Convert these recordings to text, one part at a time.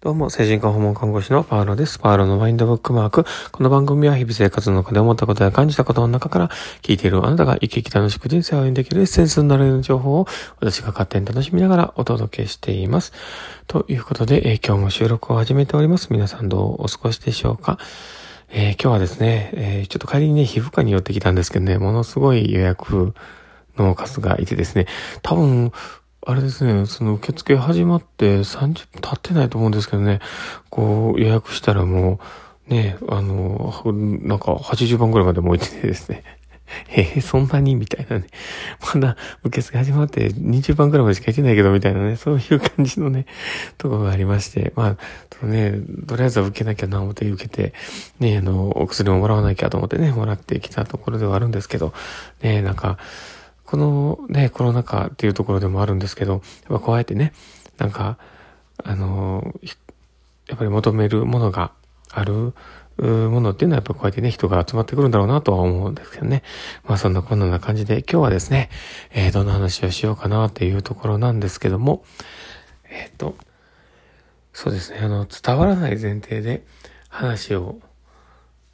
どうも、精神科訪問看護師のパーロです。パーロのマインドブックマーク。この番組は日々生活の中で思ったことや感じたことの中から聞いているあなたが生き生き楽しく人生を歩んでいけるエッセンスになるような情報を私が勝手に楽しみながらお届けしています。ということで、えー、今日も収録を始めております。皆さんどうお過ごしでしょうか？えー、今日はですね、えー、ちょっと帰りにね、皮膚科に寄ってきたんですけどね、ものすごい予約の数がいてですね、多分、あれですね、その受付始まって30分経ってないと思うんですけどね、こう予約したらもう、ね、あの、なんか80番ぐらいまでも置いててですね、えー、そんなにみたいなね。まだ受付始まって20番ぐらいまでしか行ってないけど、みたいなね、そういう感じのね、ところがありまして、まあ、とね、とりあえずは受けなきゃな思って受けて、ね、あの、お薬ももらわなきゃと思ってね、もらってきたところではあるんですけど、ね、なんか、このね、コロナ禍っていうところでもあるんですけど、やっぱこうやってね、なんか、あの、やっぱり求めるものがあるものっていうのはやっぱこうやってね、人が集まってくるんだろうなとは思うんですけどね。まあそんなこんな感じで今日はですね、えー、どんな話をしようかなっていうところなんですけども、えっ、ー、と、そうですね、あの、伝わらない前提で話を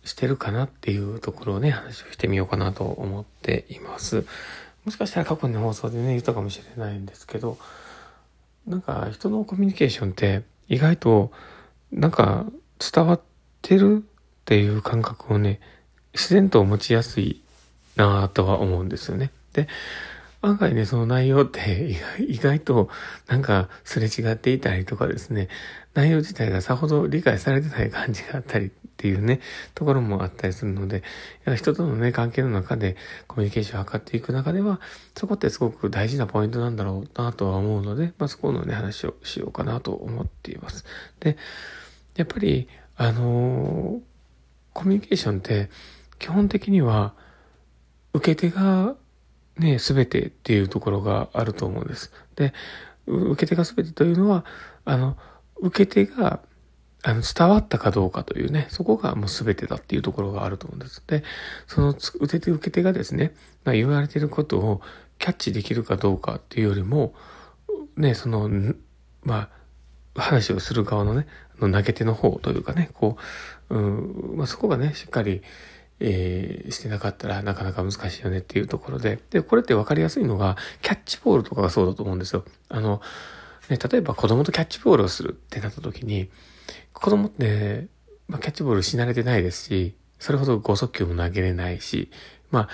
してるかなっていうところをね、話をしてみようかなと思っています。もしかしたら過去の放送でね、言ったかもしれないんですけど、なんか人のコミュニケーションって意外となんか伝わってるっていう感覚をね、自然と持ちやすいなぁとは思うんですよね。で、案外ね、その内容って 意外となんかすれ違っていたりとかですね、内容自体がさほど理解されてない感じがあったりっていうね、ところもあったりするので、人とのね、関係の中でコミュニケーションを図っていく中では、そこってすごく大事なポイントなんだろうなとは思うので、まあ、そこのね、話をしようかなと思っています。で、やっぱり、あのー、コミュニケーションって基本的には受け手がね、すべてっていうところがあると思うんです。で、受け手がすべてというのは、あの、受け手が、あの、伝わったかどうかというね、そこがもうすべてだっていうところがあると思うんです。で、その受け手、受け手がですね、まあ、言われていることをキャッチできるかどうかっていうよりも、ね、その、まあ、話をする側のね、の投げ手の方というかね、こう、うん、まあ、そこがね、しっかり、えー、してなかったらなかなか難しいよねっていうところで、で、これって分かりやすいのが、キャッチボールとかがそうだと思うんですよ。あの、ね、例えば子供とキャッチボールをするってなった時に、子供って、まあ、キャッチボールし慣れてないですし、それほど5速球も投げれないし、ま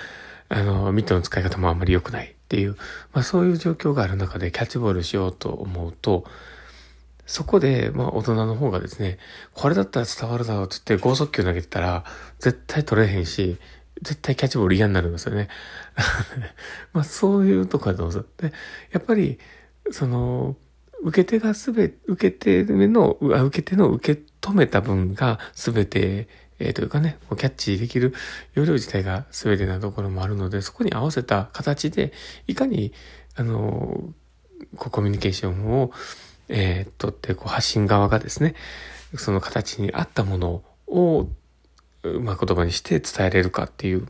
あ、あの、ミットの使い方もあんまり良くないっていう、まあそういう状況がある中でキャッチボールしようと思うと、そこで、まあ大人の方がですね、これだったら伝わるだろうって言って5速球投げてたら、絶対取れへんし、絶対キャッチボール嫌になるんですよね。まあそういうとこだと思うんです。で、やっぱり、その、受け手がすべ、受け手の、受け手の受け止めた分がすべて、えー、というかね、キャッチできる容量自体が全てなところもあるので、そこに合わせた形で、いかに、あの、コミュニケーションを、えー、とって、こう発信側がですね、その形に合ったものを、まあ、言葉にして伝えれるかっていう、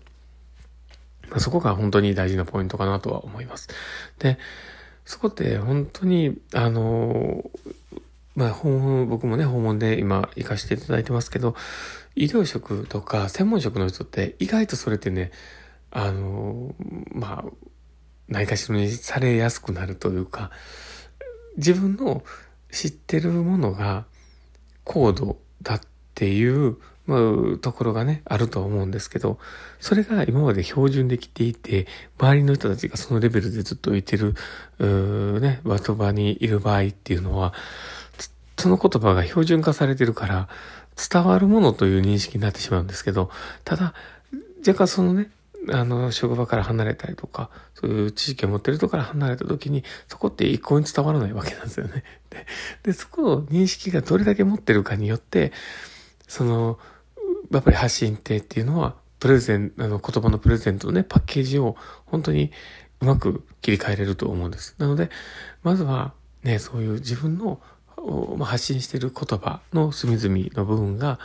まあ、そこが本当に大事なポイントかなとは思います。で、そこって本当に、あの、まあ、訪問、僕もね、訪問で今行かせていただいてますけど、医療職とか専門職の人って意外とそれってね、あの、まあ、何かしらにされやすくなるというか、自分の知ってるものが高度だっていうまあ、ところがね、あると思うんですけど、それが今まで標準できていて、周りの人たちがそのレベルでずっといてる、うね、言葉にいる場合っていうのは、その言葉が標準化されてるから、伝わるものという認識になってしまうんですけど、ただ、若干そのね、あの、職場から離れたりとか、そういう知識を持ってる人から離れた時に、そこって一向に伝わらないわけなんですよね。で、でそこの認識がどれだけ持ってるかによって、その、やっぱり発信ってっていうのは、プレゼン、あの、言葉のプレゼントのね、パッケージを本当にうまく切り替えれると思うんです。なので、まずはね、そういう自分の発信している言葉の隅々の部分が、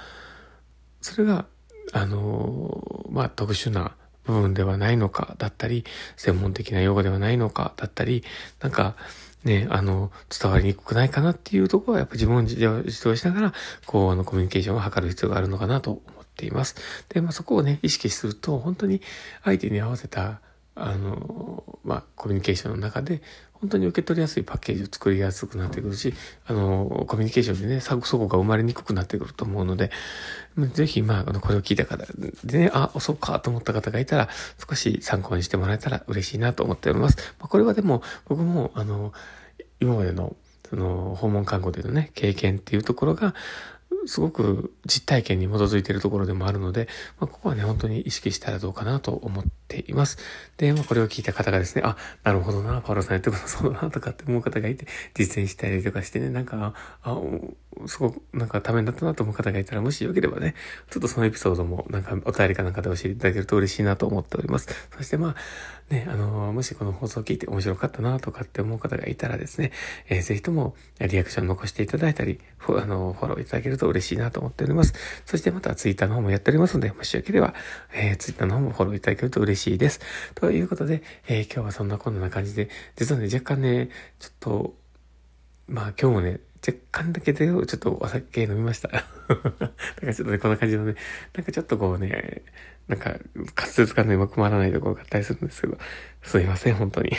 それが、あの、まあ、特殊な部分ではないのかだったり、専門的な用語ではないのかだったり、なんか、ね、あの、伝わりにくくないかなっていうところは、やっぱ自分を自動しながら、こう、あの、コミュニケーションを図る必要があるのかなと思っています。で、まあ、そこをね、意識すると、本当に相手に合わせた、あの、まあ、コミュニケーションの中で、本当に受け取りやすいパッケージを作りやすくなってくるし、あの、コミュニケーションでね、そこが生まれにくくなってくると思うので、ぜひ、まあ、あの、これを聞いた方でね、あ、そうかと思った方がいたら、少し参考にしてもらえたら嬉しいなと思っております。まあ、これはでも、僕も、あの、今までの、その、訪問看護でのね、経験っていうところが、すごく実体験に基づいているところでもあるので、まあ、ここはね、本当に意識したらどうかなと思っています。で、まあ、これを聞いた方がですね、あ、なるほどな、パウロさんやってことそうだな、とかって思う方がいて、実践したりとかしてね、なんか、あ、すごく、なんかためになったなと思う方がいたら、もしよければね、ちょっとそのエピソードも、なんかお便りかなんかで教えていただけると嬉しいなと思っております。そしてまあ、ね、あの、もしこの放送を聞いて面白かったなとかって思う方がいたらですね、えー、ぜひともリアクション残していただいたり、フあの、フォローいただけると嬉しい嬉しいなと思っております。そしてまたツイッターの方もやっておりますので、もしよければ、えー、ツイッターの方もフォローいただけると嬉しいです。ということで、えー、今日はそんなこんな感じで、実はね、若干ね、ちょっと、まあ今日もね、若干だけでちょっとお酒飲みました。だかちょっとね、こんな感じのね、なんかちょっとこうね、なんか滑舌がね、うまく回らないところがあったりするんですけど、すいません、本当に。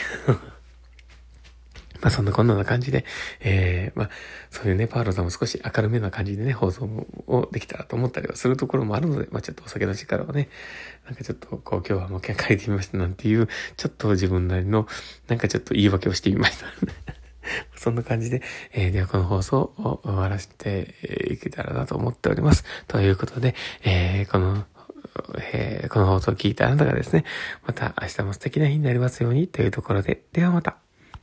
まあそんなこんな感じで、えー、まあそういうね、パウロさんも少し明るめな感じでね、放送をできたらと思ったりはするところもあるので、まあちょっとお酒の力をね、なんかちょっとこう今日はもう一回書いてみましたなんていう、ちょっと自分なりの、なんかちょっと言い訳をしてみました。そんな感じで、えー、ではこの放送を終わらせていけたらなと思っております。ということで、えー、この、えー、この放送を聞いたあなたがですね、また明日も素敵な日になりますようにというところで、ではまた。